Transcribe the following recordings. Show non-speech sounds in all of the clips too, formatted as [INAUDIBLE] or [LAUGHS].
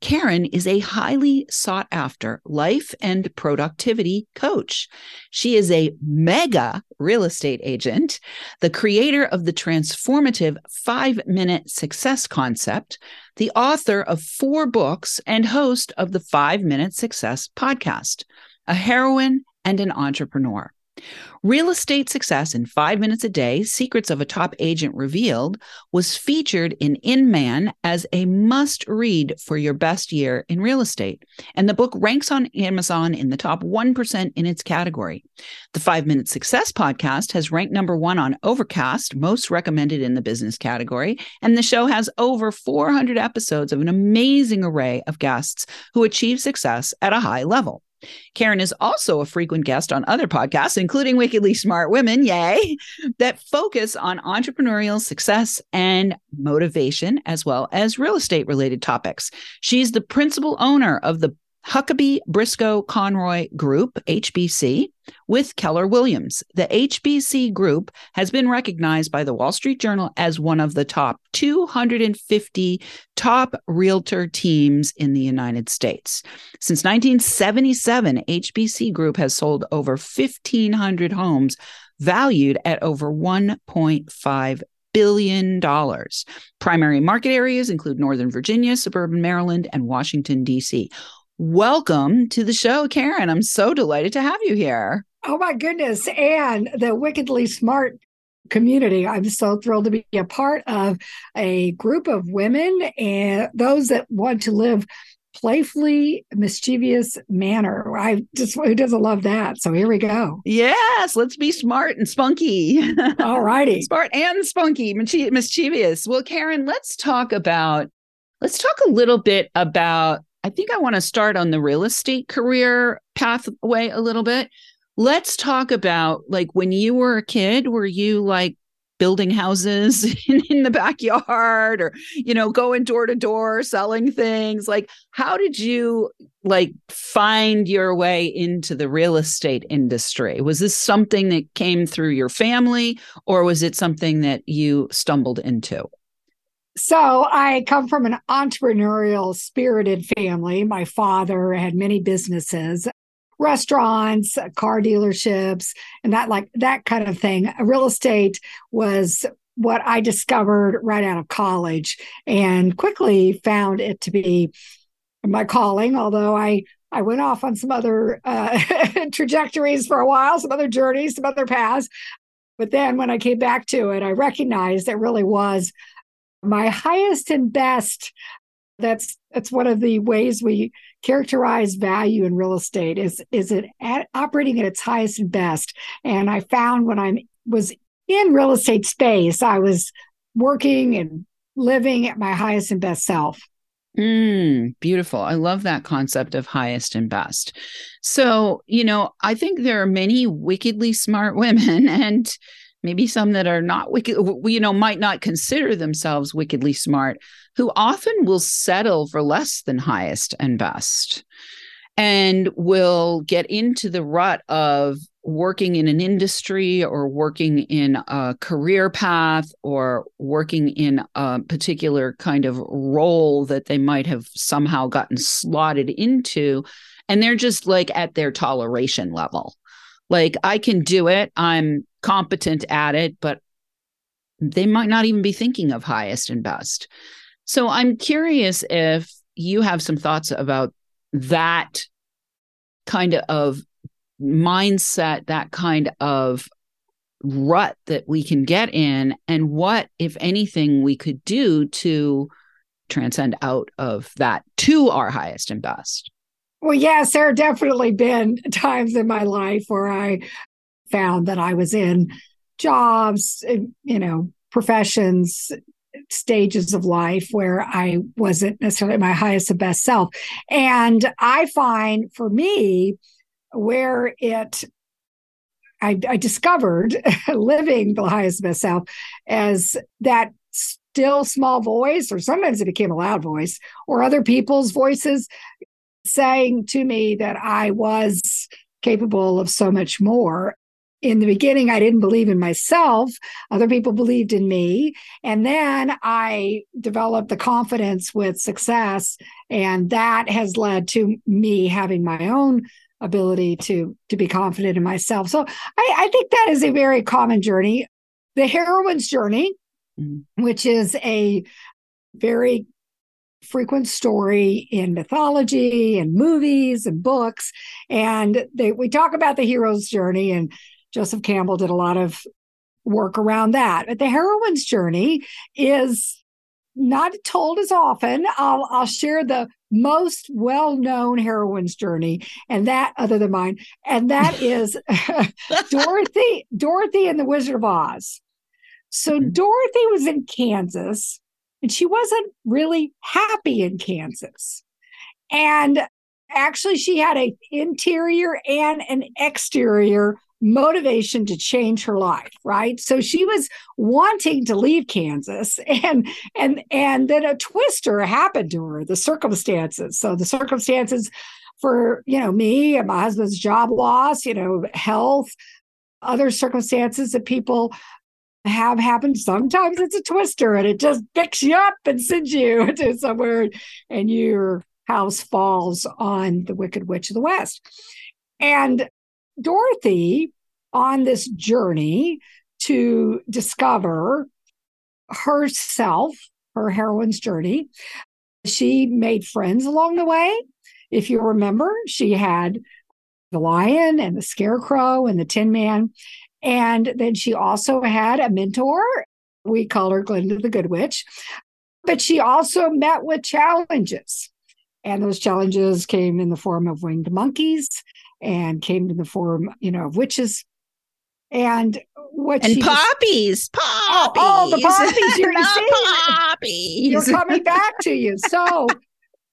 Karen is a highly sought after life and productivity coach. She is a mega real estate agent, the creator of the transformative five minute success concept, the author of four books, and host of the Five Minute Success podcast, a heroine and an entrepreneur. Real Estate Success in Five Minutes a Day Secrets of a Top Agent Revealed was featured in Inman as a must read for your best year in real estate. And the book ranks on Amazon in the top 1% in its category. The Five Minute Success podcast has ranked number one on Overcast, most recommended in the business category. And the show has over 400 episodes of an amazing array of guests who achieve success at a high level. Karen is also a frequent guest on other podcasts, including Wickedly Smart Women, yay, that focus on entrepreneurial success and motivation, as well as real estate related topics. She's the principal owner of the Huckaby Briscoe Conroy Group, HBC, with Keller Williams. The HBC Group has been recognized by the Wall Street Journal as one of the top 250 top realtor teams in the United States. Since 1977, HBC Group has sold over 1,500 homes valued at over 1.5 billion dollars. Primary market areas include Northern Virginia, suburban Maryland, and Washington, D.C. Welcome to the show, Karen. I'm so delighted to have you here. Oh, my goodness. And the wickedly smart community. I'm so thrilled to be a part of a group of women and those that want to live playfully mischievous manner. I just who doesn't love that? So here we go. Yes, let's be smart and spunky. [LAUGHS] All righty. smart and spunky, mischievous. Well, Karen, let's talk about let's talk a little bit about I think I want to start on the real estate career pathway a little bit. Let's talk about like when you were a kid, were you like building houses [LAUGHS] in, in the backyard or, you know, going door to door selling things? Like, how did you like find your way into the real estate industry? Was this something that came through your family or was it something that you stumbled into? So I come from an entrepreneurial spirited family. My father had many businesses, restaurants, car dealerships, and that like that kind of thing. Real estate was what I discovered right out of college and quickly found it to be my calling, although I I went off on some other uh, [LAUGHS] trajectories for a while, some other journeys, some other paths. But then when I came back to it, I recognized it really was my highest and best that's that's one of the ways we characterize value in real estate is is it at, operating at its highest and best and i found when i was in real estate space i was working and living at my highest and best self Mm, beautiful. I love that concept of highest and best. So, you know, I think there are many wickedly smart [LAUGHS] women and maybe some that are not wicked, you know, might not consider themselves wickedly smart, who often will settle for less than highest and best and will get into the rut of working in an industry or working in a career path or working in a particular kind of role that they might have somehow gotten slotted into. And they're just like at their toleration level. Like, I can do it. I'm competent at it, but they might not even be thinking of highest and best. So I'm curious if you have some thoughts about that kind of mindset, that kind of rut that we can get in and what if anything we could do to transcend out of that to our highest and best well yes there have definitely been times in my life where i found that i was in jobs eh, you know professions stages of life where I wasn't necessarily my highest and best self. And I find for me, where it I, I discovered [LAUGHS] living the highest best self as that still small voice, or sometimes it became a loud voice, or other people's voices saying to me that I was capable of so much more. In the beginning, I didn't believe in myself. Other people believed in me. And then I developed the confidence with success. And that has led to me having my own ability to to be confident in myself. So I, I think that is a very common journey. The heroine's journey, mm-hmm. which is a very frequent story in mythology and movies and books. And they, we talk about the hero's journey, and Joseph Campbell did a lot of work around that. But the heroine's journey is not told as often. I'll, I'll share the most well-known heroine's journey, and that other than mine, and that [LAUGHS] is [LAUGHS] Dorothy, Dorothy and the Wizard of Oz. So mm-hmm. Dorothy was in Kansas, and she wasn't really happy in Kansas. And actually, she had an interior and an exterior motivation to change her life right? So mm-hmm. she was wanting to leave kansas [LAUGHS] and and and then a twister happened to her the circumstances. So the circumstances for you know me and my husband's job loss you know health other circumstances that people have happened. Sometimes it's a twister and it just picks you up and sends you [LAUGHS] to somewhere and your house falls on the wicked witch of the west. And Dorothy on this journey to discover herself, her heroine's journey. She made friends along the way. If you remember, she had the lion and the scarecrow and the tin man. And then she also had a mentor. We call her Glinda the Good Witch. But she also met with challenges. And those challenges came in the form of winged monkeys and came in the form, you know, of witches. And what and poppies, poppies, oh, oh, the poppies, [LAUGHS] you're poppies, you're coming back to you. So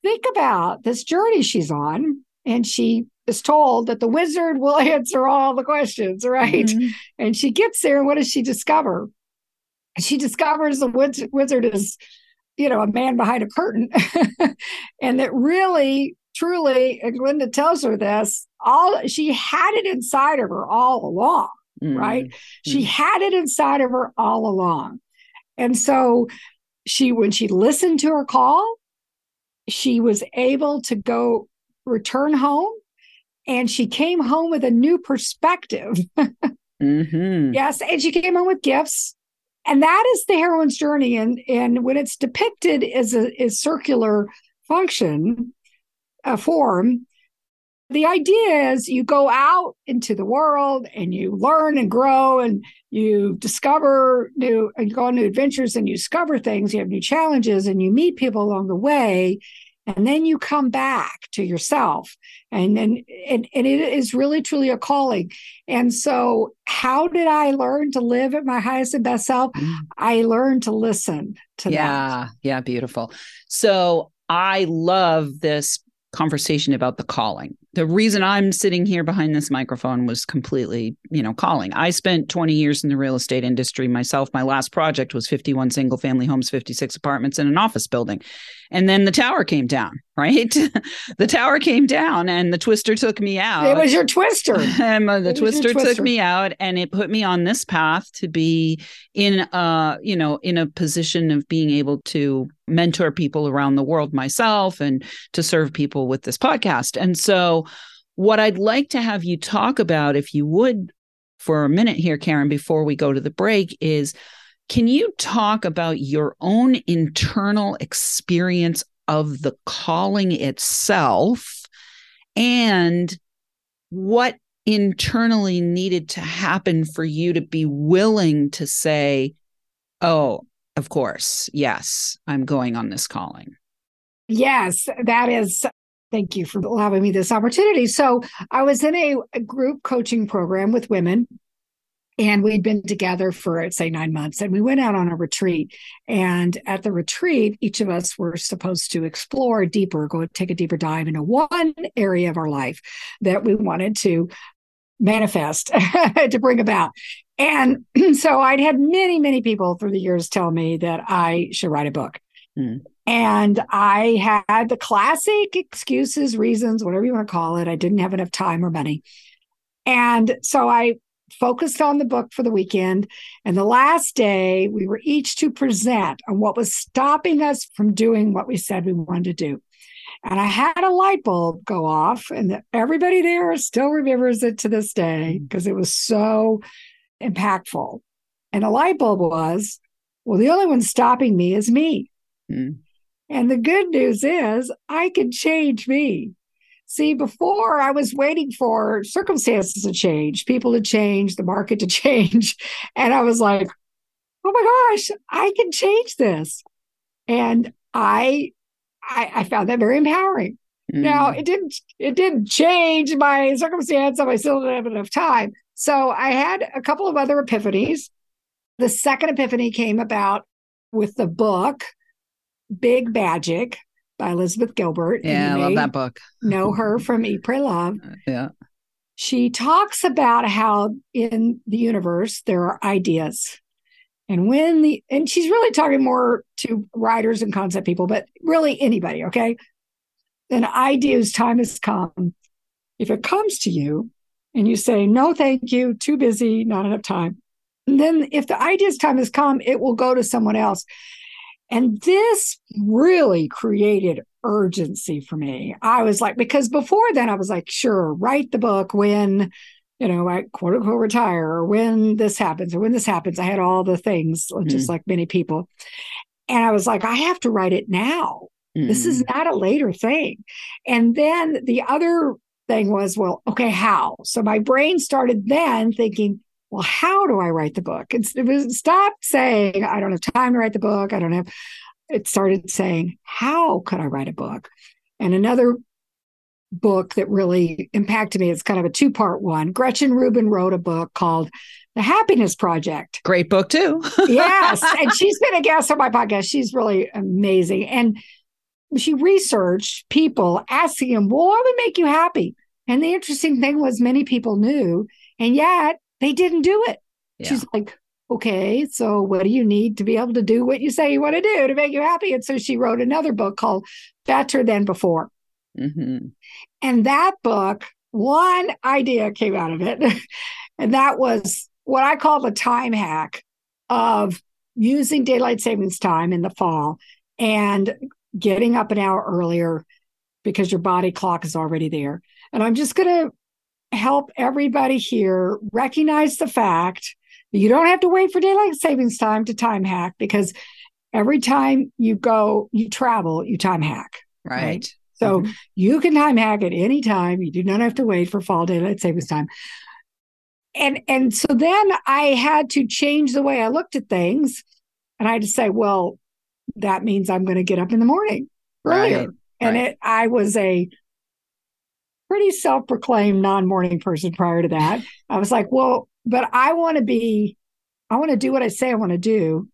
think about this journey she's on, and she is told that the wizard will [LAUGHS] answer all the questions, right? Mm-hmm. And she gets there, and what does she discover? She discovers the wiz- wizard is, you know, a man behind a curtain, [LAUGHS] and that really truly, and Glinda tells her this, all she had it inside of her all along, mm-hmm. right? She mm-hmm. had it inside of her all along. And so she, when she listened to her call, she was able to go return home and she came home with a new perspective. [LAUGHS] mm-hmm. Yes. And she came home with gifts. And that is the heroine's journey. And, and when it's depicted as a as circular function, a form. The idea is you go out into the world and you learn and grow and you discover new and go on new adventures and you discover things, you have new challenges and you meet people along the way. And then you come back to yourself. And then and, and it is really truly a calling. And so how did I learn to live at my highest and best self? Mm. I learned to listen to yeah, that. Yeah, beautiful. So I love this conversation about the calling. The reason I'm sitting here behind this microphone was completely, you know, calling. I spent 20 years in the real estate industry myself. My last project was 51 single family homes, 56 apartments in an office building. And then the tower came down, [LAUGHS] right? the tower came down and the twister took me out. It was your twister. [LAUGHS] and the twister, twister took me out and it put me on this path to be in a, you know, in a position of being able to mentor people around the world myself and to serve people with this podcast. And so what I'd like to have you talk about if you would for a minute here Karen before we go to the break is can you talk about your own internal experience of the calling itself and what internally needed to happen for you to be willing to say, oh, of course, yes, I'm going on this calling? Yes, that is. Thank you for allowing me this opportunity. So, I was in a, a group coaching program with women and we'd been together for say nine months and we went out on a retreat and at the retreat each of us were supposed to explore deeper go take a deeper dive into one area of our life that we wanted to manifest [LAUGHS] to bring about and [CLEARS THROAT] so i'd had many many people through the years tell me that i should write a book mm. And i had the classic excuses reasons whatever you want to call it i didn't have enough time or money and so I focused on the book for the weekend. And the last day, we were each to present on what was stopping us from doing what we said we wanted to do. And I had a light bulb go off, and everybody there still remembers it to this day because it was so impactful. And the light bulb was well, the only one stopping me is me. Mm. And the good news is I can change me. See, before I was waiting for circumstances to change, people to change, the market to [LAUGHS] change. And I was like, oh my gosh, I can change this. And I I, I found that very empowering. Mm. Now it didn't it didn't change my circumstance, so I still didn't have enough time. So I had a couple of other epiphanies. The second epiphany came about with the book Big Magic by Elizabeth Gilbert. Yeah, I love that book. know her [LAUGHS] from Eat, Pray, Love. Uh, yeah. She talks about how in the universe there are ideas. And when the, and she's really talking more to writers and concept people, but really anybody, okay? An idea's time has come. If it comes to you and you say, no, thank you, too busy, not enough time, and then if the idea's time has come, it will go to someone else. And this really created urgency for me. I was like, because before then I was like, sure, write the book when, you know, I quote unquote retire or when this happens or when this happens. I had all the things, mm. just like many people. And I was like, I have to write it now. Mm. This is mm. not a later thing. And then the other thing was, well, okay, how? So my brain started then thinking, well, how do I write the book? It's, it was stop saying I don't have time to write the book. I don't have. It started saying, how could I write a book? And another book that really impacted me. It's kind of a two part one. Gretchen Rubin wrote a book called The Happiness Project. Great book, too. [LAUGHS] yes. And she's been a guest on my podcast. She's really amazing. And she researched people asking them, well, what would make you happy? And the interesting thing was, many people knew. And yet, they didn't do it. Yeah. She's like, okay, so what do you need to be able to do what you say you want to do to make you happy? And so she wrote another book called Better Than Before. Mm-hmm. And that book, one idea came out of it, [LAUGHS] and that was what I call the time hack of using daylight savings time in the fall and getting up an hour earlier because your body clock is already there. And I'm just going to help everybody here recognize the fact that you don't have to wait for daylight savings time to time hack because every time you go, you travel, you time hack. Right. right? So mm-hmm. you can time hack at any time. You do not have to wait for fall daylight savings time. And and so then I had to change the way I looked at things. And I had to say, well, that means I'm going to get up in the morning earlier. Right. And right. it I was a pretty self-proclaimed non-morning person prior to that. I was like, well, but I want to be, I want to do what I say I want to do.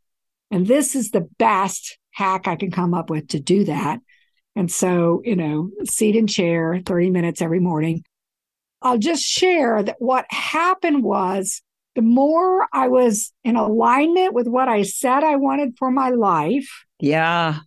And this is the best hack I can come up with to do that. And so, you know, seat and chair, 30 minutes every morning. I'll just share that what happened was the more I was in alignment with what I said I wanted for my life. Yeah.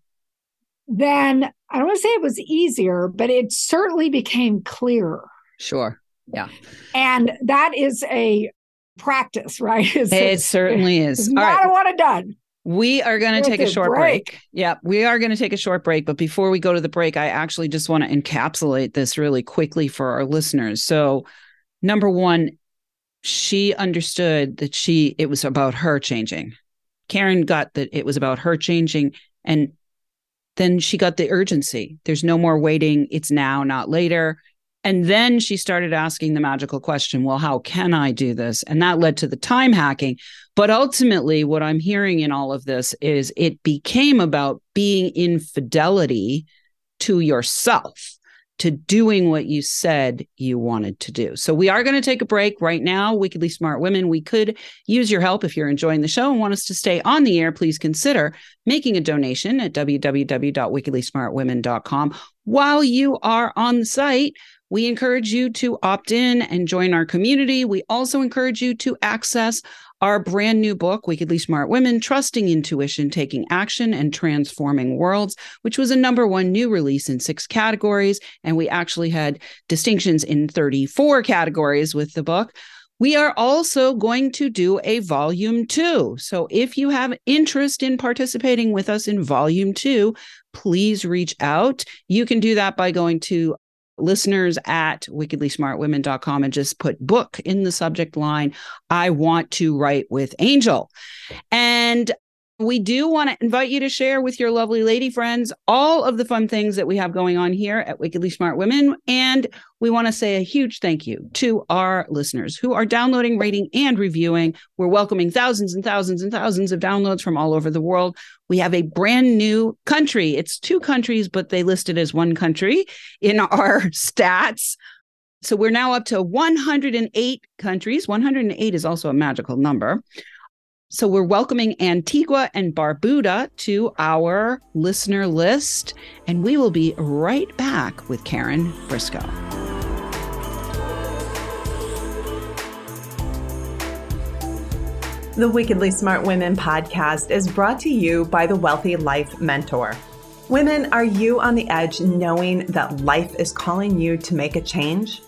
Then I don't want to say it was easier, but it certainly became clearer. Sure. Yeah. And that is a practice, right? [LAUGHS] It's, it certainly is. All not right. what I've done. We are going to take a short break. break. Yeah, we are going to take a short break. But before we go to the break, I actually just want to encapsulate this really quickly for our listeners. So, number one, she understood that she it was about her changing. Karen got that it was about her changing, and then she got the urgency. There's no more waiting. It's now, not later. And then she started asking the magical question, well, how can I do this? And that led to the time hacking. But ultimately, what I'm hearing in all of this is it became about being in fidelity to yourself to doing what you said you wanted to do. So we are going to take a break right now. Wickedly Smart Women, we could use your help if you're enjoying the show and want us to stay on the air. Please consider making a donation at www.wickedlysmartwomen.com. While you are on the site, we encourage you to opt in and join our community. We also encourage you to access our brand new book, Wickedly Smart Women Trusting Intuition, Taking Action, and Transforming Worlds, which was a number one new release in six categories. And we actually had distinctions in 34 categories with the book. We are also going to do a volume two. So if you have interest in participating with us in volume two, please reach out. You can do that by going to listeners at wickedlysmartwomen.com and just put book in the subject line. I want to write with Anjel. And we do want to invite you to share with your lovely lady friends all of the fun things that we have going on here at Wickedly Smart Women. And we want to say a huge thank you to our listeners who are downloading, rating, and reviewing. We're welcoming thousands and thousands and thousands of downloads from all over the world. We have a brand new country. It's two countries, but they list it as one country in [LAUGHS] our stats. So we're now up to 108 countries. 108 is also a magical number. So we're welcoming Antigua and Barbuda to our listener list, and we will be right back with Karen Briscoe. The Wickedly Smart Women podcast is brought to you by the Wealthy Life Mentor. Women, are you on the edge knowing that life is calling you to make a change?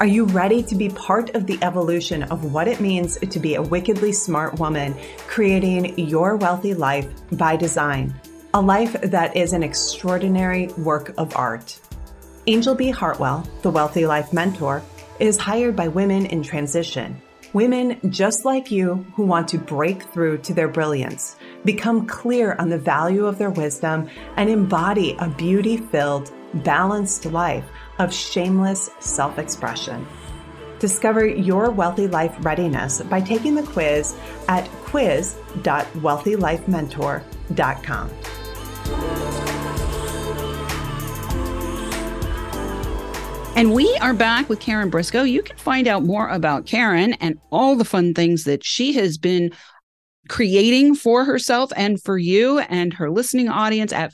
Are you ready to be part of the evolution of what it means to be a wickedly smart woman, creating your wealthy life by design? A life that is an extraordinary work of art. Anjel B. Hartwell, the Wealthy Life Mentor, is hired by women in transition. Women just like you who want to break through to their brilliance, become clear on the value of their wisdom, and embody a beauty filled, balanced life of shameless self expression. Discover your wealthy life readiness by taking the quiz at quiz.wealthylifementor.com. And we are back with Karen Briscoe. You can find out more about Karen and all the fun things that she has been creating for herself and for you and her listening audience at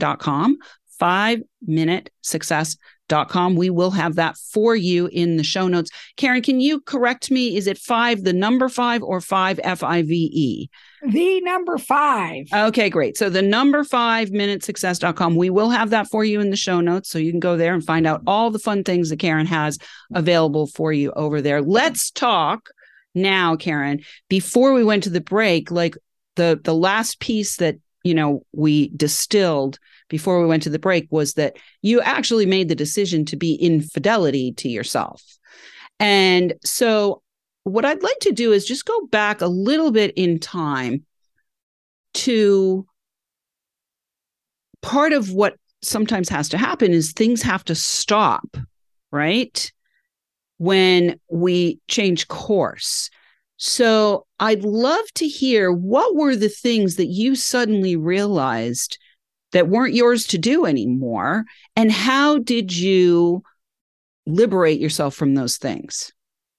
5minutesuccess.com five minute success.com. We will have that for you in the show notes. Karen, can you correct me? Is it five, the number five, or five F I V E? The number five. Okay, great. So the number five minute success.com. We will have that for you in the show notes. So you can go there and find out all the fun things that Karen has available for you over there. Let's talk now, Karen. Before we went to the break, like the the last piece that you know we distilled before we went to the break was that you actually made the decision to be infidelity to yourself. And so, what I'd like to do is just go back a little bit in time to part of what sometimes has to happen is things have to stop, right? When we change course. So I'd love to hear what were the things that you suddenly realized that weren't yours to do anymore? And how did you liberate yourself from those things?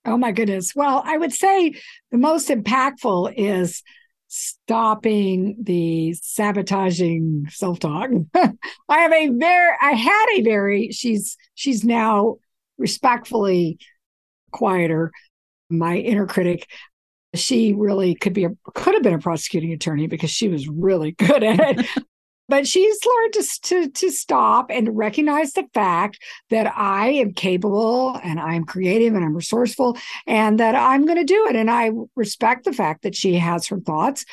Oh my goodness. Well i would say the most impactful is stopping the sabotaging self-talk. [LAUGHS] I have a very i had a very she's she's now respectfully quieter my inner critic she really could be a could have been a prosecuting attorney because she was really [LAUGHS] good at it [LAUGHS] but she's learned to, to, to stop and recognize the fact that I am capable and I'm creative and I'm resourceful and that I'm going to do it. And I respect the fact that she has her thoughts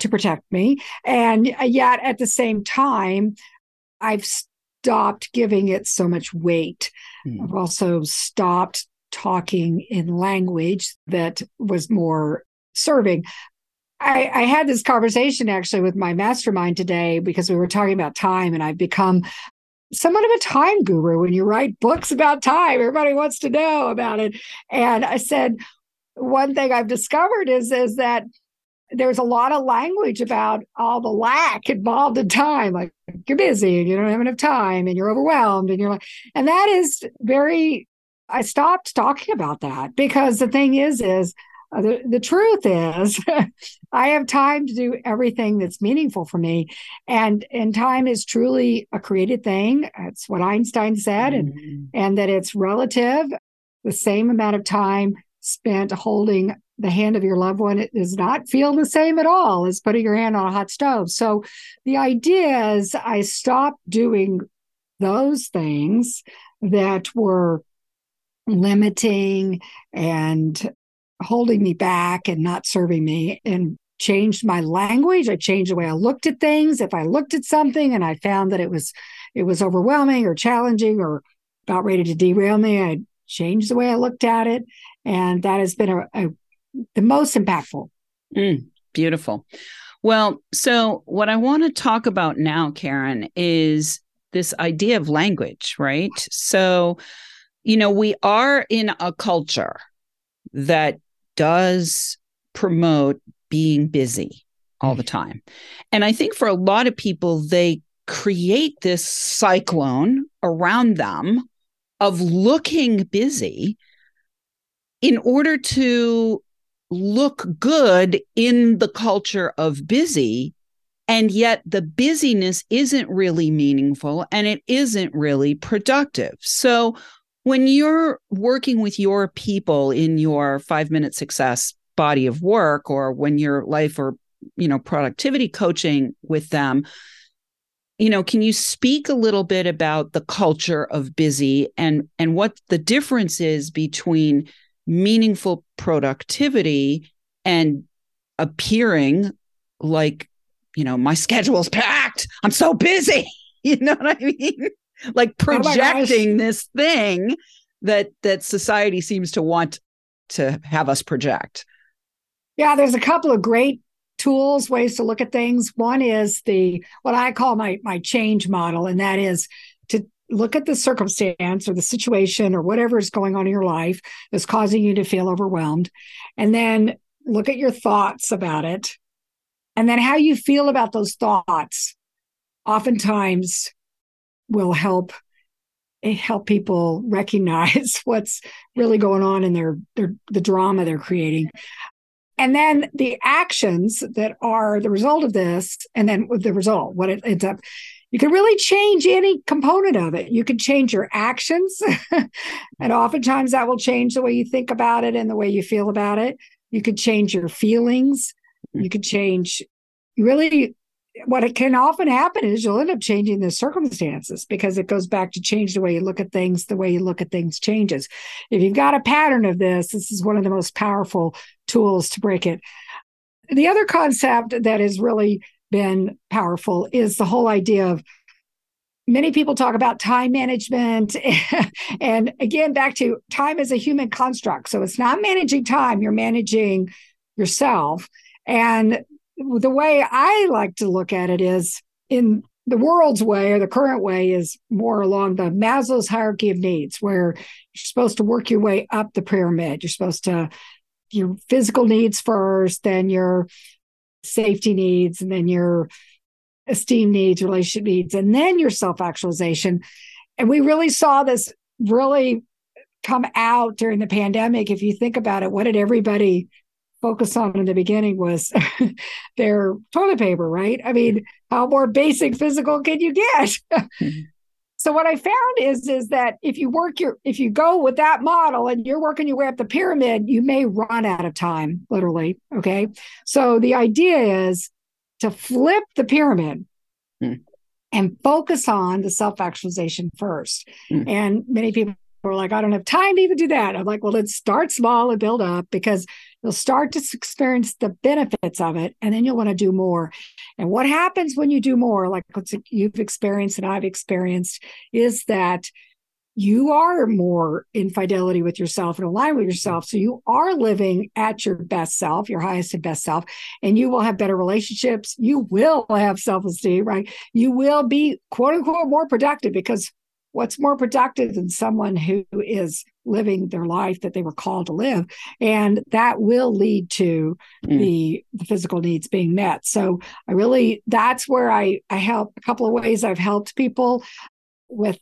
to protect me. And yet at the same time, I've stopped giving it so much weight. Mm. I've also stopped talking in language that was more serving. I, I, had this conversation actually with my mastermind today because we were talking about time, and I've become somewhat of a time guru when you write books about time. Everybody wants to know about it. And I said, one thing I've discovered is, is that there's a lot of language about all the lack involved in time. Like you're busy and you don't have enough time and you're overwhelmed and you're like, and that is very, I stopped talking about that because the thing is, is uh, the, the truth is [LAUGHS] I have time to do everything that's meaningful for me. And, and time is truly a created thing. That's what Einstein said, mm-hmm. and, and that it's relative. The same amount of time spent holding the hand of your loved one it does not feel the same at all as putting your hand on a hot stove. So the idea is I stopped doing those things that were limiting and holding me back and not serving me and changed my language i changed the way i looked at things if i looked at something and i found that it was it was overwhelming or challenging or about ready to derail me i changed the way i looked at it and that has been a, a the most impactful. Mm, beautiful. Well, so what I want to talk about now, Karen, is this idea of language, right? So, you know, we are in a culture that does promote being busy all the mm. time. And I think for a lot of people, they create this cyclone around them of looking busy in order to look good in the culture of busy and yet the busyness isn't really meaningful and it isn't really productive so when you're working with your people in your 5 minute success body of work or when you're life or you know productivity coaching with them you know can you speak a little bit about the culture of busy and and what the difference is between meaningful productivity and appearing like you know my [LAUGHS] schedule's packed i'm so busy [LAUGHS] you know what i mean like oh projecting oh this thing that that society seems to want to have us project yeah there's a couple of great tools ways to look at things one is the what i call my my change model and that is to look at the circumstance or the situation or whatever is going on in your life that's causing you to feel overwhelmed. And then look at your thoughts about it. And then how you feel about those thoughts oftentimes will help eh, help people recognize [LAUGHS] what's really going on in their, their the drama they're creating and then the actions that are the result of this and then the result what it ends up you can really change any component of it. You can change your actions, [LAUGHS] and oftentimes that will change the way you think about it and the way you feel about it. You could change your feelings. You could change really what it can often happen is you'll end up changing the circumstances because it goes back to change the way you look at things the way you look at things changes. If you've got a pattern of this this is one of the most powerful tools to break it. The other concept that has really been powerful is the whole idea of many people talk about time management. [LAUGHS] And again back to time is a human construct. So it's not managing time you're managing yourself. And the way i like to look at it is in the world's way or the current way is more along the maslow's hierarchy of needs where you're supposed to work your way up the pyramid you're supposed to your physical needs first then your safety needs and then your esteem needs, relationship needs, and then your self actualization. And we really saw this really come out during the pandemic. If you think about it, what did everybody focus on in the beginning was [LAUGHS] their toilet paper, right? I mean, how more basic physical can you get? mm-hmm. [LAUGHS] So what I found is is that if you work your if you go with that model and you're working your way up the pyramid, you may run out of time, literally. Okay. So the idea is to flip the pyramid hmm. and focus on the self-actualization first. Hmm. And many people are like, I don't have time to even do that. I'm like, well, let's start small and build up because you'll start to experience the benefits of it and then you'll want to do more. And what happens when you do more, like you've experienced and I've experienced, is that you are more in fidelity with yourself and aligned with mm-hmm. yourself. So you are living at your best self, your highest and best self, and you will have better relationships. You will have self esteem, right? You will be quote unquote more productive because what's more productive than someone who is living their life that they were called to live and that will lead to mm. the the physical needs being met so i really that's where i i help a couple of ways i've helped people with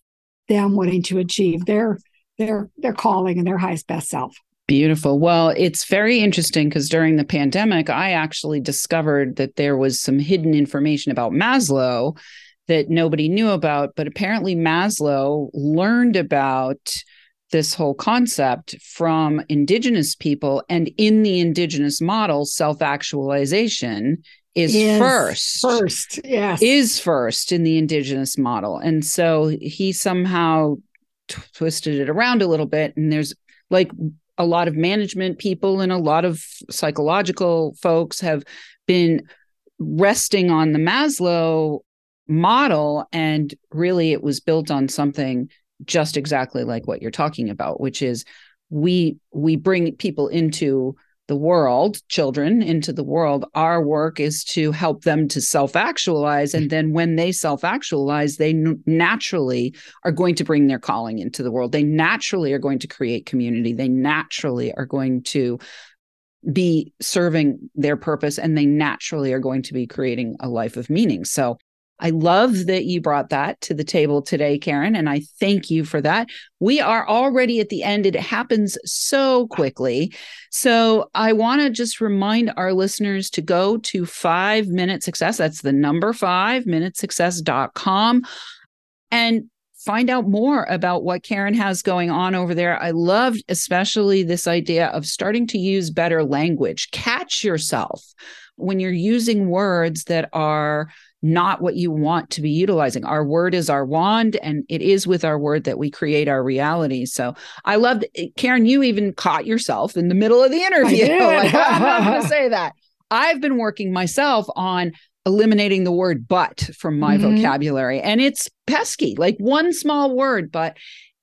them wanting to achieve their their their calling and their highest best self Beautiful. Well, it's very interesting because during the pandemic, I actually discovered that there was some hidden information about Maslow that nobody knew about. But apparently, Maslow learned about this whole concept from indigenous people. And in the indigenous model, self actualization is, is first. First, yes. Is first in the indigenous model. And so he somehow t- twisted it around a little bit. And there's like a lot of management people and a lot of psychological folks have been resting on the Maslow model. And really, it was built on something just exactly like what you're talking about, which is we we bring people into the world, children into the world, our work is to help them to self actualize. And then when they self actualize, they n- naturally are going to bring their calling into the world. They naturally are going to create community. They naturally are going to be serving their purpose and they naturally are going to be creating a life of meaning. So I love that you brought that to the table today, Karen, and I thank you for that. We are already at the end. It happens so quickly. So I want to just remind our listeners to go to five minute success. That's the number five minute success.com and find out more about what Karen has going on over there. I loved especially this idea of starting to use better language. Catch yourself when you're using words that are not what you want to be utilizing. Our word is our wand, and it is with our word that we create our reality. So I love Karen, you even caught yourself in the middle of the interview. [LAUGHS] like, I'm not going to say that. I've been working myself on eliminating the word but from my mm-hmm. vocabulary, and it's pesky, like one small word, but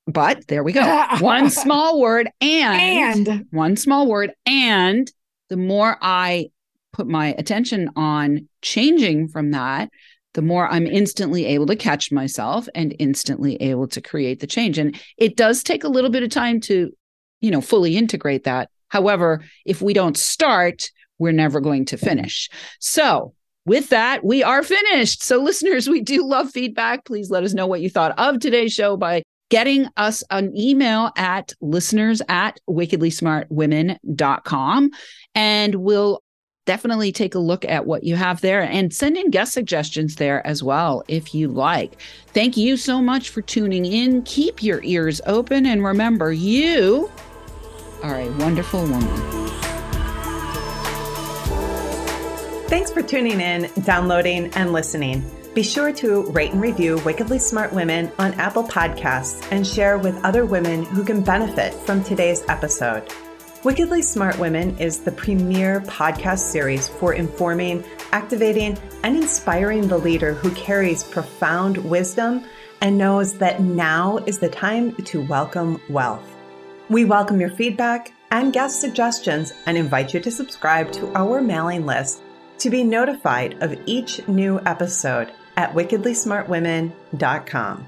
but there we go. one [LAUGHS] small word and, and one small word. And the more I put my attention on changing from that, the more I'm instantly able to catch myself and instantly able to create the change. And it does take a little bit of time to, you know, fully integrate that. However, if we don't start, we're never going to finish. So, with that, we are finished. So, listeners, we do love feedback. Please let us know what you thought of today's show by getting us an email at listeners at wickedlysmartwomen.com. And we'll definitely take a look at what you have there and send in guest suggestions there as well if you like. Thank you so much for tuning in. Keep your ears open and remember, you are a wonderful woman. Thanks for tuning in, downloading, and listening. Be sure to rate and review Wickedly Smart Women on Apple Podcasts and share with other women who can benefit from today's episode. Wickedly Smart Women is the premier podcast series for informing, activating, and inspiring the leader who carries profound wisdom and knows that now is the time to welcome wealth. We welcome your feedback and guest suggestions and invite you to subscribe to our mailing list to be notified of each new episode at wickedlysmartwomen.com.